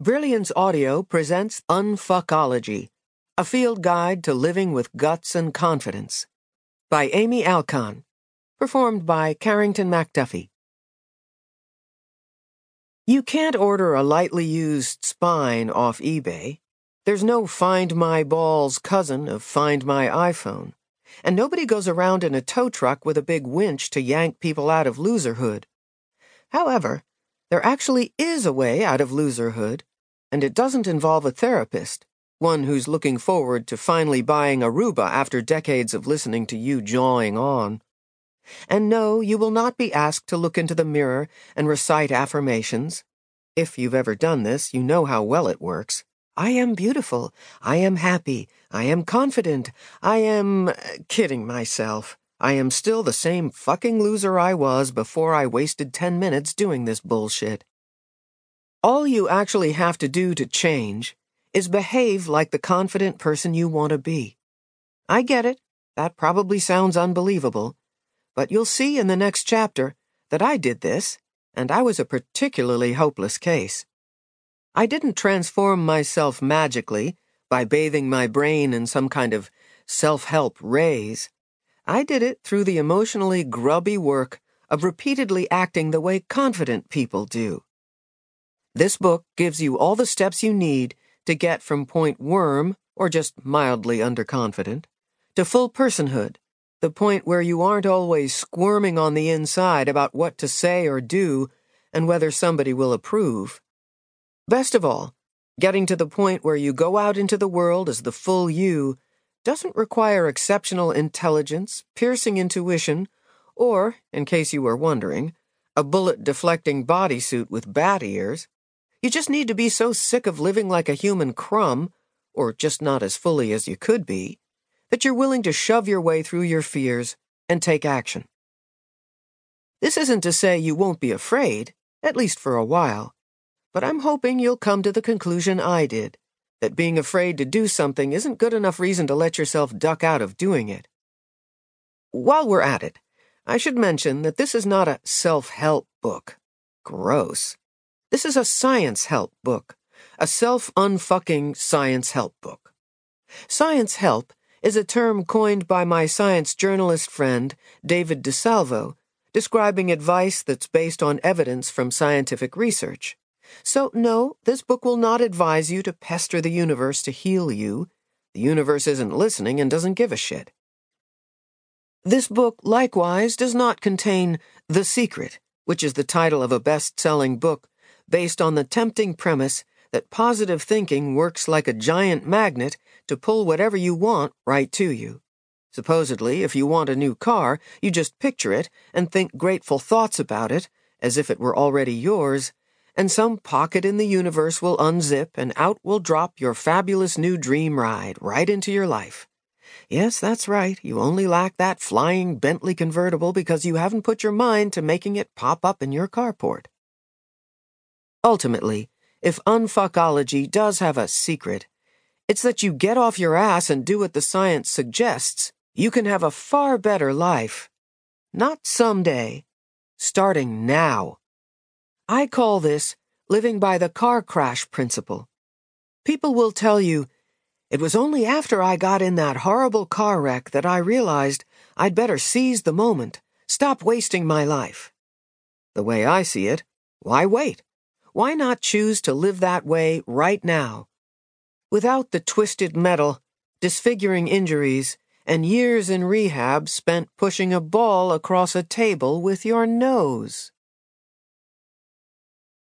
Brilliance Audio presents Unfuckology, a field guide to living with guts and confidence, by Amy Alkon, performed by Carrington MacDuffie. You can't order a lightly used spine off eBay. There's no Find My Balls cousin of Find My iPhone. And nobody goes around in a tow truck with a big winch to yank people out of loserhood. However, there actually is a way out of loserhood, and it doesn't involve a therapist, one who's looking forward to finally buying Aruba after decades of listening to you jawing on. And no, you will not be asked to look into the mirror and recite affirmations. If you've ever done this, you know how well it works. I am beautiful. I am happy. I am confident. I am. Uh, kidding myself. I am still the same fucking loser I was before I wasted 10 minutes doing this bullshit. All you actually have to do to change is behave like the confident person you want to be. I get it. That probably sounds unbelievable. But you'll see in the next chapter that I did this, and I was a particularly hopeless case. I didn't transform myself magically by bathing my brain in some kind of self help rays. I did it through the emotionally grubby work of repeatedly acting the way confident people do. This book gives you all the steps you need to get from point worm, or just mildly underconfident, to full personhood, the point where you aren't always squirming on the inside about what to say or do and whether somebody will approve. Best of all, getting to the point where you go out into the world as the full you doesn't require exceptional intelligence, piercing intuition, or, in case you were wondering, a bullet deflecting bodysuit with bat ears. You just need to be so sick of living like a human crumb, or just not as fully as you could be, that you're willing to shove your way through your fears and take action. This isn't to say you won't be afraid, at least for a while, but I'm hoping you'll come to the conclusion I did that being afraid to do something isn't good enough reason to let yourself duck out of doing it. While we're at it, I should mention that this is not a self help book. Gross. This is a science help book, a self unfucking science help book. Science help is a term coined by my science journalist friend, David DiSalvo, describing advice that's based on evidence from scientific research. So, no, this book will not advise you to pester the universe to heal you. The universe isn't listening and doesn't give a shit. This book, likewise, does not contain The Secret, which is the title of a best selling book based on the tempting premise that positive thinking works like a giant magnet to pull whatever you want right to you. Supposedly, if you want a new car, you just picture it and think grateful thoughts about it, as if it were already yours, and some pocket in the universe will unzip and out will drop your fabulous new dream ride right into your life. Yes, that's right. You only lack that flying Bentley convertible because you haven't put your mind to making it pop up in your carport. Ultimately, if unfuckology does have a secret, it's that you get off your ass and do what the science suggests, you can have a far better life. Not someday. Starting now. I call this living by the car crash principle. People will tell you, it was only after I got in that horrible car wreck that I realized I'd better seize the moment, stop wasting my life. The way I see it, why wait? Why not choose to live that way right now? Without the twisted metal, disfiguring injuries, and years in rehab spent pushing a ball across a table with your nose.